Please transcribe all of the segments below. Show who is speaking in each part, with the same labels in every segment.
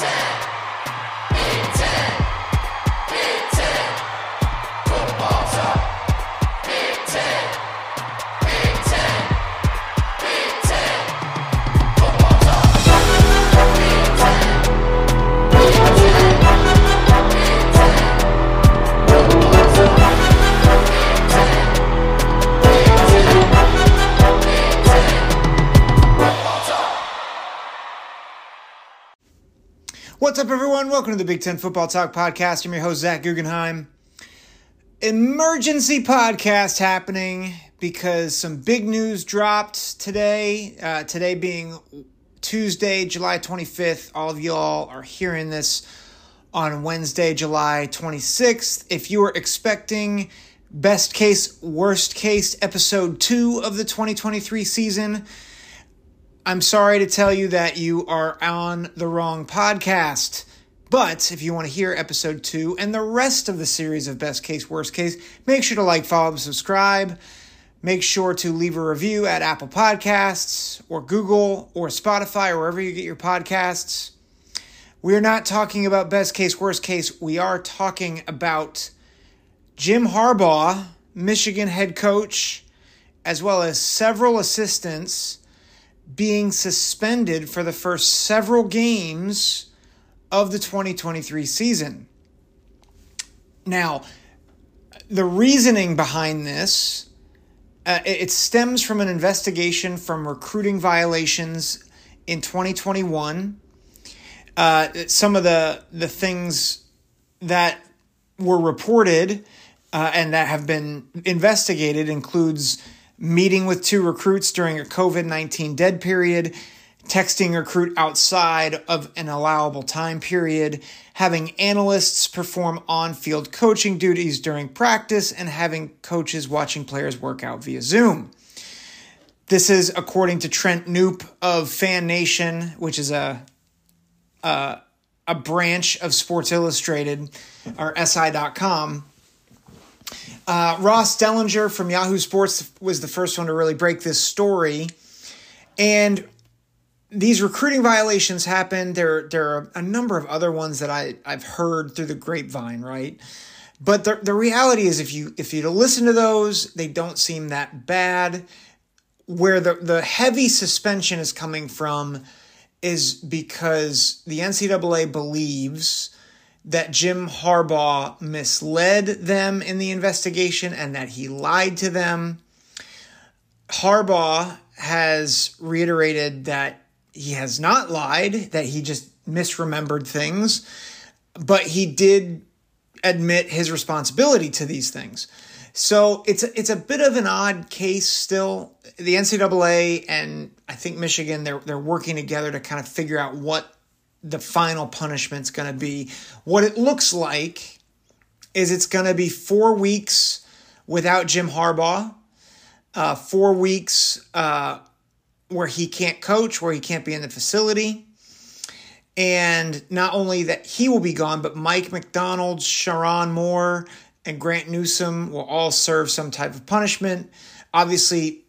Speaker 1: Big
Speaker 2: What's up, everyone? Welcome to the Big Ten Football Talk Podcast. I'm your host, Zach Guggenheim. Emergency podcast happening because some big news dropped today. Uh, today being Tuesday, July 25th. All of y'all are hearing this on Wednesday, July 26th. If you were expecting best case, worst case, episode two of the 2023 season, I'm sorry to tell you that you are on the wrong podcast. But if you want to hear episode two and the rest of the series of Best Case, Worst Case, make sure to like, follow, and subscribe. Make sure to leave a review at Apple Podcasts or Google or Spotify or wherever you get your podcasts. We're not talking about Best Case, Worst Case. We are talking about Jim Harbaugh, Michigan head coach, as well as several assistants being suspended for the first several games of the 2023 season. Now, the reasoning behind this uh, it stems from an investigation from recruiting violations in 2021. Uh, some of the the things that were reported uh, and that have been investigated includes meeting with two recruits during a COVID 19 dead period, texting recruit outside of an allowable time period, having analysts perform on field coaching duties during practice, and having coaches watching players work out via Zoom. This is according to Trent Noop of Fan Nation, which is a a, a branch of Sports Illustrated or SI.com. Uh, Ross Dellenger from Yahoo Sports was the first one to really break this story. And these recruiting violations happened. There, there are a number of other ones that I, I've heard through the grapevine, right? But the, the reality is if you if you listen to those, they don't seem that bad. Where the, the heavy suspension is coming from is because the NCAA believes that Jim Harbaugh misled them in the investigation and that he lied to them. Harbaugh has reiterated that he has not lied, that he just misremembered things, but he did admit his responsibility to these things. So it's a, it's a bit of an odd case still. The NCAA and I think Michigan they're they're working together to kind of figure out what the final punishment's going to be. What it looks like is it's going to be four weeks without Jim Harbaugh, uh, four weeks uh, where he can't coach, where he can't be in the facility. And not only that he will be gone, but Mike Macdonald, Sherrone Moore, and Grant Newsome will all serve some type of punishment. Obviously,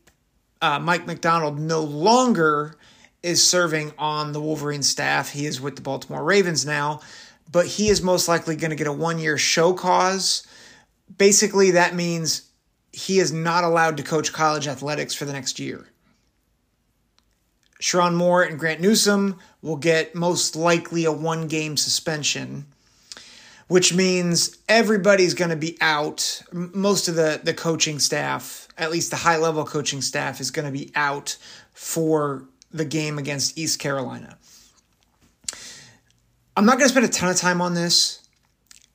Speaker 2: uh, Mike Macdonald no longer is serving on the Wolverine staff. He is with the Baltimore Ravens now, but he is most likely going to get a one year show cause. Basically, that means he is not allowed to coach college athletics for the next year. Sherrone Moore and Grant Newsome will get most likely a one game suspension, which means everybody's going to be out. Most of the, the coaching staff, at least the high level coaching staff, is going to be out for the game against East Carolina. I'm not going to spend a ton of time on this,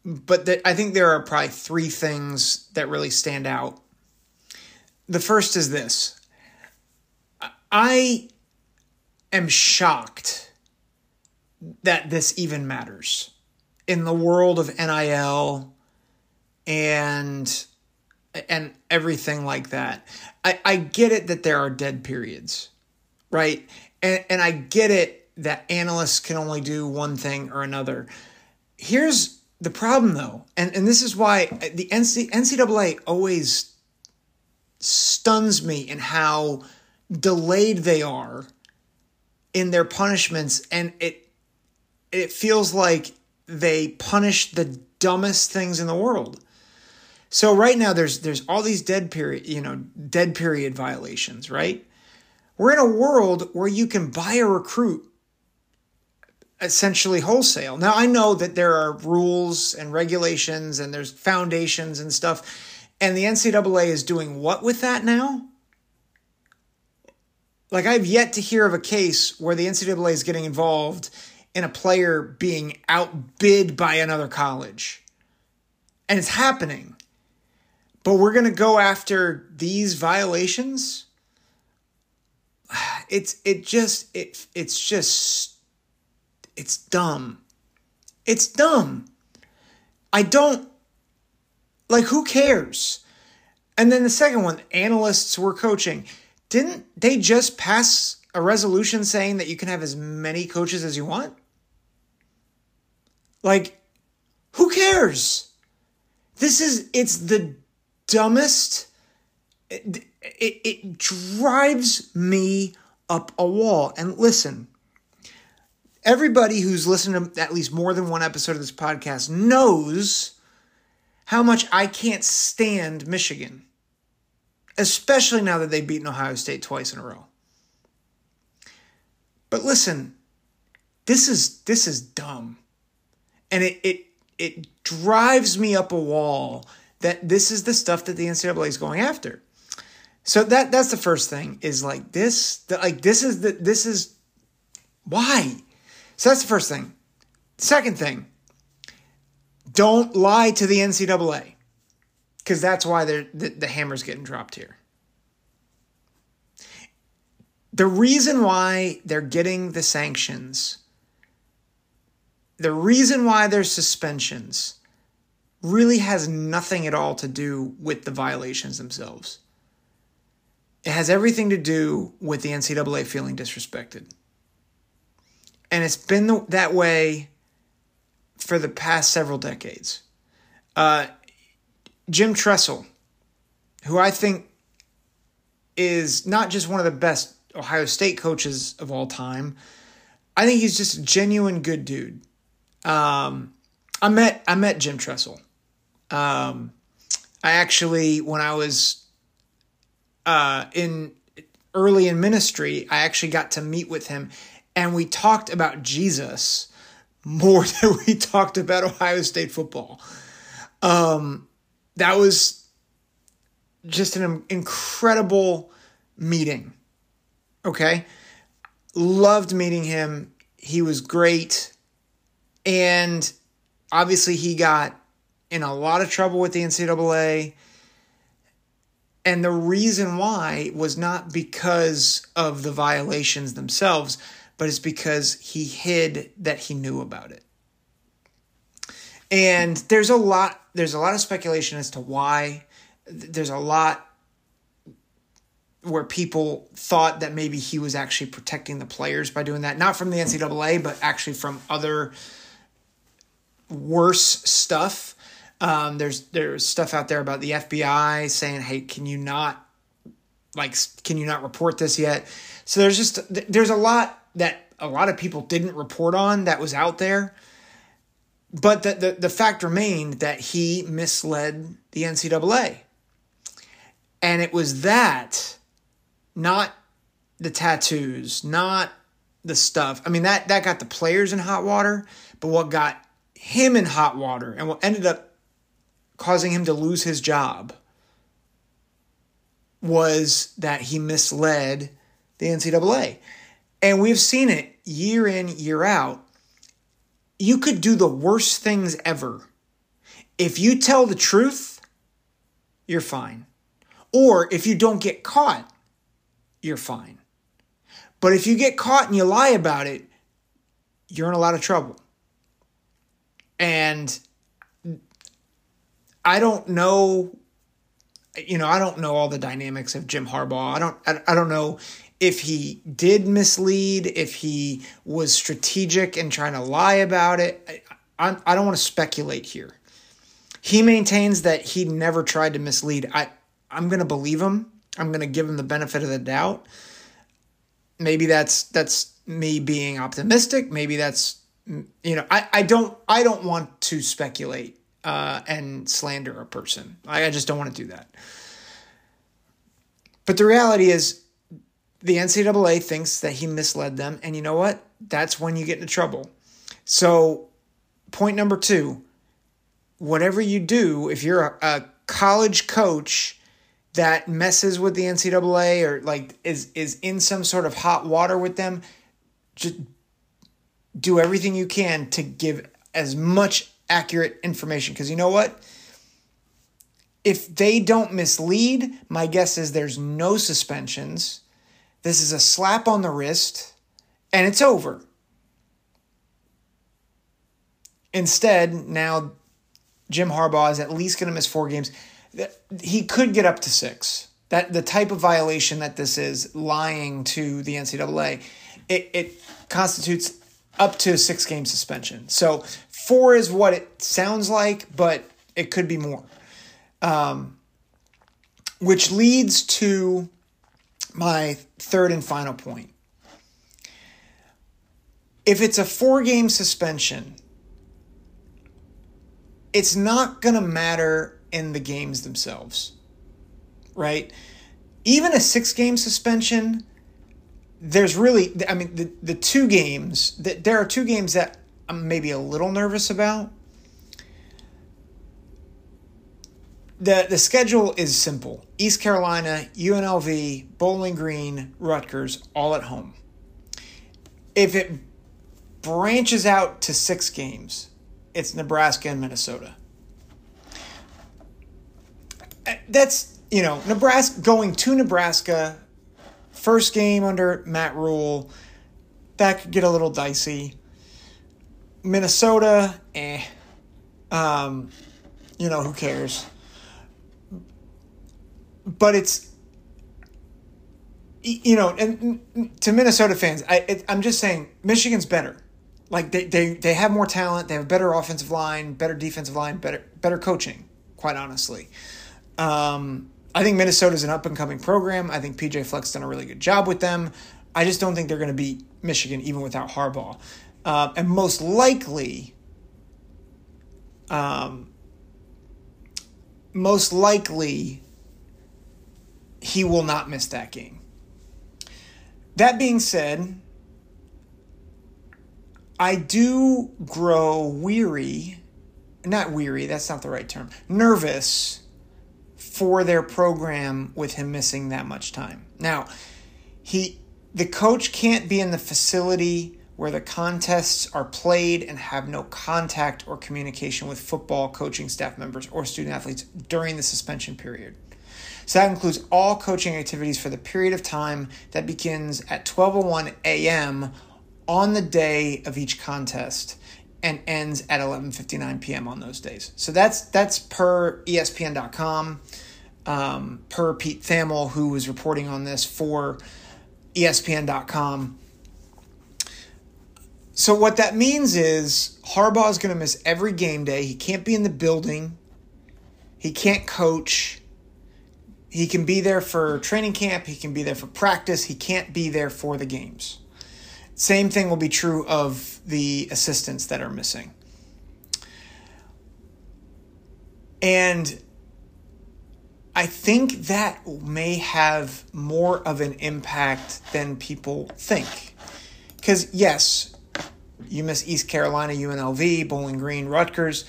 Speaker 2: but th- I think there are probably three things that really stand out. The first is this I am shocked that this even matters in the world of NIL and and everything like that. I, I get it that there are dead periods, right? And and I get it that analysts can only do one thing or another. Here's the problem though, and, and this is why the NCAA always stuns me in how delayed they are in their punishments and it it feels like they punish the dumbest things in the world. So right now there's there's all these dead period, you know, dead period violations, right? We're in a world where you can buy a recruit essentially wholesale. Now I know that there are rules and regulations and there's foundations and stuff. And the NCAA is doing what with that now? Like I've yet to hear of a case where the NCAA is getting involved in a player being outbid by another college. And it's happening. But we're going to go after these violations? It's it just it it's just it's dumb. It's dumb. I don't like who cares? And then the second one, analysts were coaching. Didn't they just pass a resolution saying that you can have as many coaches as you want? Like, who cares? This is, it's the dumbest. It, it, it drives me up a wall. And listen, everybody who's listened to at least more than one episode of this podcast knows how much I can't stand Michigan, especially now that they've beaten Ohio State twice in a row. But listen, this is this is dumb. And it it it drives me up a wall that this is the stuff that the NCAA is going after. So that that's the first thing is like this the, like this is the this is why so that's the first thing. Second thing, don't lie to the NCAA because that's why the, the hammer's getting dropped here. The reason why they're getting the sanctions, the reason why there's suspensions, really has nothing at all to do with the violations themselves. It has everything to do with the NCAA feeling disrespected and it's been the, that way for the past several decades. Uh, Jim Tressel, who I think is not just one of the best Ohio State coaches of all time, I think he's just a genuine good dude. Um, I met I met Jim Tressel. Um, I actually when I was uh, in early in ministry, I actually got to meet with him and we talked about Jesus more than we talked about Ohio State football. Um, that was just an incredible meeting. Okay. Loved meeting him. He was great. And obviously, he got in a lot of trouble with the NCAA. And the reason why was not because of the violations themselves, but it's because he hid that he knew about it. And there's a lot there's a lot of speculation as to why there's a lot where people thought that maybe he was actually protecting the players by doing that, not from the NCAA, but actually from other worse stuff. Um, there's there's stuff out there about the FBI saying, "Hey, can you not like can you not report this yet?" So there's just there's a lot that a lot of people didn't report on that was out there. But the, the, the fact remained that he misled the NCAA. And it was that, not the tattoos, not the stuff. I mean, that, that got the players in hot water, but what got him in hot water and what ended up causing him to lose his job was that he misled the NCAA. And we've seen it year in, year out. You could do the worst things ever. If you tell the truth, you're fine. Or if you don't get caught, you're fine. But if you get caught and you lie about it, you're in a lot of trouble. And I don't know, you know, I don't know all the dynamics of Jim Harbaugh. I don't, I, don't know if he did mislead, if he was strategic and trying to lie about it. I, I, I don't want to speculate here. He maintains that he never tried to mislead. I, I'm going to believe him. I'm going to give him the benefit of the doubt. Maybe that's that's me being optimistic. Maybe that's you know I, I don't I don't want to speculate uh, and slander a person. I, I just don't want to do that. But the reality is, the NCAA thinks that he misled them, and you know what? That's when you get into trouble. So, point number two: whatever you do, if you're a, a college coach that messes with the NCAA or like is is in some sort of hot water with them, just do everything you can to give as much accurate information because you know what? If they don't mislead, my guess is there's no suspensions. This is a slap on the wrist and it's over. Instead, now Jim Harbaugh is at least going to miss four games. He could get up to six. That the type of violation that this is, lying to the NCAA, it, it constitutes up to a six game suspension. So four is what it sounds like, but it could be more. Um, which leads to my third and final point. If it's a four game suspension, it's not going to matter in the games themselves, right? Even a six game suspension, there's really, I mean, the, the two games, that there are two games that I'm maybe a little nervous about. The, the schedule is simple East Carolina, UNLV, Bowling Green, Rutgers, all at home. If it branches out to six games, it's Nebraska and Minnesota. Uh, that's, you know, Nebraska going to Nebraska, first game under Matt Rhule, that could get a little dicey. Minnesota, eh. Um, you know, who cares? But it's, you know, and to Minnesota fans, I, it, I'm just saying Michigan's better. Like they, they they have more talent, they have a better offensive line, better defensive line, better better coaching. Quite honestly, um, I think Minnesota's an up and coming program. I think PJ Fleck's done a really good job with them. I just don't think they're going to beat Michigan even without Harbaugh, uh, and most likely, um, most likely, he will not miss that game. That being said, I do grow weary, not weary, that's not the right term, nervous for their program with him missing that much time. Now, he the coach can't be in the facility where the contests are played and have no contact or communication with football coaching staff members or student athletes during the suspension period. So that includes all coaching activities for the period of time that begins at 12:01 a.m on the day of each contest and ends at 11:59 p.m. on those days. So that's that's per ESPN.com, um, per Pete Thamel, who was reporting on this for ESPN.com. So what that means is Harbaugh is going to miss every game day. He can't be in the building. He can't coach. He can be there for training camp. He can be there for practice. He can't be there for the games. Same thing will be true of the assistants that are missing. And I think that may have more of an impact than people think. Because, yes, you miss East Carolina, UNLV, Bowling Green, Rutgers.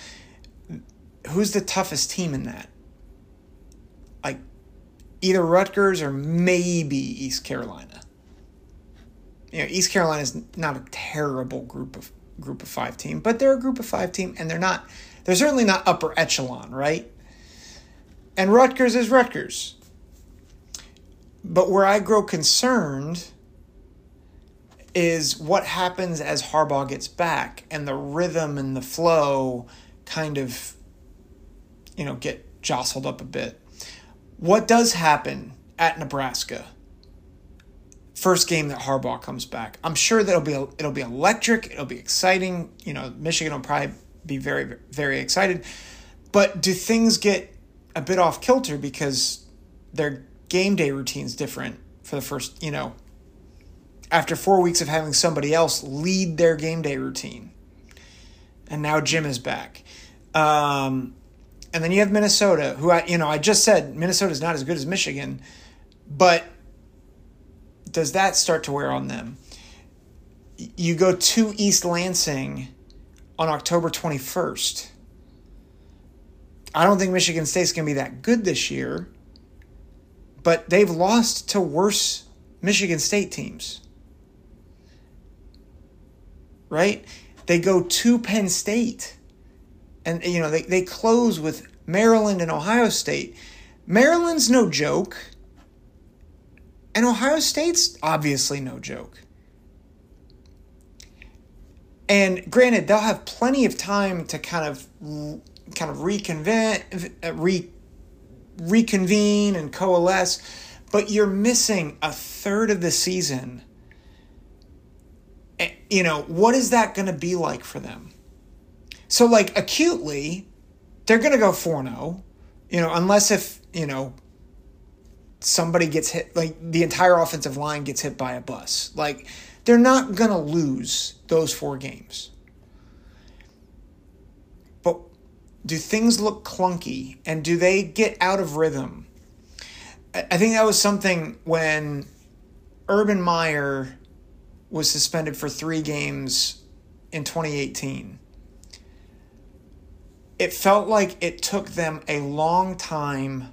Speaker 2: Who's the toughest team in that? Like, either Rutgers or maybe East Carolina you know, East Carolina is not a terrible group of group of five team, but they're a group of five team, and they're not. They're certainly not upper echelon, right? And Rutgers is Rutgers. But where I grow concerned is what happens as Harbaugh gets back and the rhythm and the flow kind of, you know, get jostled up a bit. What does happen at Nebraska? First game that Harbaugh comes back, I'm sure that'll be it'll be electric. It'll be exciting. You know, Michigan will probably be very very excited. But do things get a bit off kilter because their game day routine's different for the first, you know, after four weeks of having somebody else lead their game day routine. And now Jim is back. Um, and then you have Minnesota, who I, you know, I just said Minnesota is not as good as Michigan, but does that start to wear on them? You go to East Lansing on October 21st. I don't think Michigan State's going to be that good this year, but they've lost to worse Michigan State teams right? They go to Penn State. And, you know, they, they close with Maryland and Ohio State. Maryland's no joke. And Ohio State's obviously no joke. And granted, they'll have plenty of time to kind of kind of reconvene, re, reconvene and coalesce, but you're missing a third of the season Eh, you know, what is that going to be like for them? So, like, acutely, they're going to go 4 0, you know, unless if, you know, somebody gets hit, like, the entire offensive line gets hit by a bus. Like, they're not going to lose those four games. But do things look clunky and do they get out of rhythm? I think that was something when Urban Meyer was suspended for three games in 2018. It felt like it took them a long time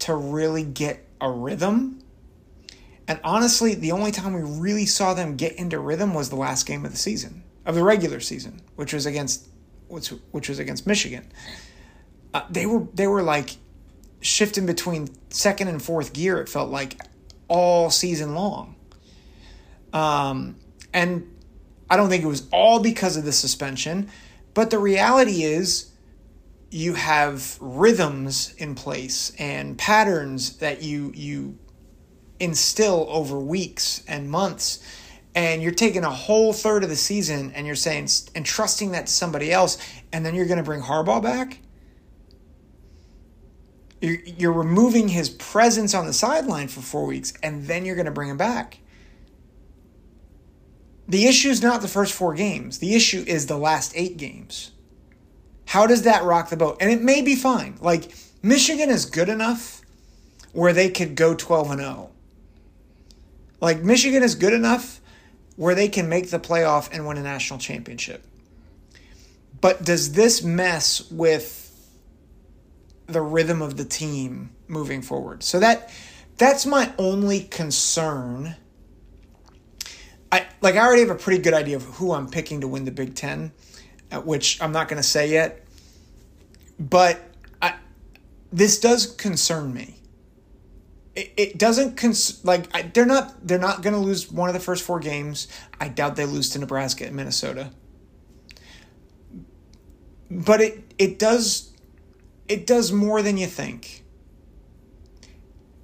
Speaker 2: to really get a rhythm. And honestly, the only time we really saw them get into rhythm was the last game of the season, of the regular season, which was against which, which was against Michigan. Uh, they were they were like shifting between second and fourth gear. It felt like all season long. Um, and I don't think it was all because of the suspension, but the reality is you have rhythms in place and patterns that you you instill over weeks and months. And you're taking a whole third of the season and you're saying and trusting that to somebody else and then you're going to bring Harbaugh back? You're, you're removing his presence on the sideline for four weeks and then you're going to bring him back the issue is not the first four games. The issue is the last eight games. How does that rock the boat? And it may be fine. Like Michigan is good enough where they could go 12 and 0. Like Michigan is good enough where they can make the playoff and win a national championship. But does this mess with the rhythm of the team moving forward? So that that's my only concern I like I already have a pretty good idea of who I'm picking to win the Big Ten, uh, which I'm not going to say yet. But I, this does concern me. It, it doesn't cons- like I, they're not they're not going to lose one of the first four games. I doubt they lose to Nebraska and Minnesota. But it it does it does more than you think.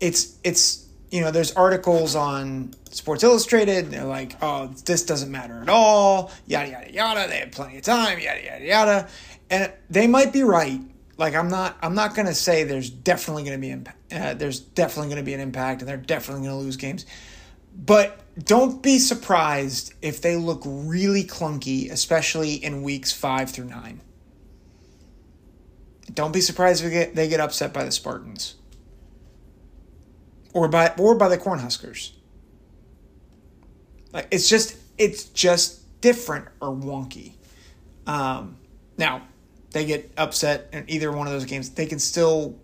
Speaker 2: It's it's you know there's articles on Sports Illustrated. They're like, oh, this doesn't matter at all. Yada yada yada. They had plenty of time. Yada yada yada. And they might be right. Like I'm not. I'm not gonna say there's definitely gonna be impact. Uh, there's definitely gonna be an impact, and they're definitely gonna lose games. But don't be surprised if they look really clunky, especially in weeks five through nine. Don't be surprised if they get, they get upset by the Spartans or by or by the Cornhuskers. Like it's just it's just different or wonky. Um, now they get upset in either one of those games. They can still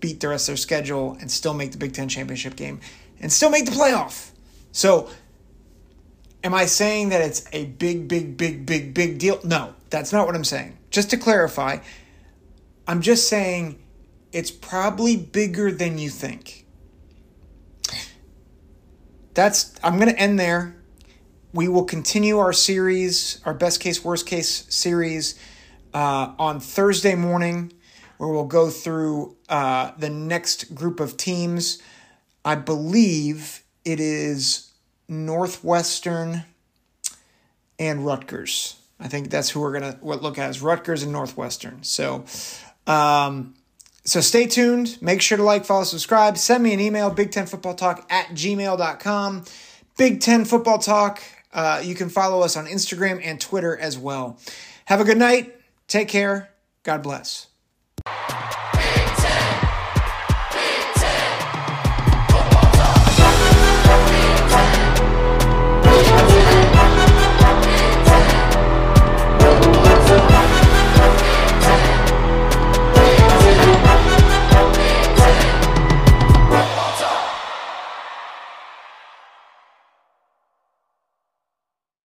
Speaker 2: beat the rest of their schedule and still make the Big Ten championship game and still make the playoff. So, am I saying that it's a big, big, big, big, big deal? No, that's not what I'm saying. Just to clarify, I'm just saying it's probably bigger than you think. That's I'm going to end there we will continue our series, our best case, worst case series, uh, on Thursday morning, where we'll go through uh, the next group of teams. I believe it is Northwestern and Rutgers. I think that's who we're gonna look at as Rutgers and Northwestern. So, um, so stay tuned. Make sure to like, follow, subscribe. Send me an email, Big Ten Football Talk at gmail.com. Big Ten Football Talk. Uh, you can follow us on Instagram and Twitter as well. Have a good night. Take care. God bless.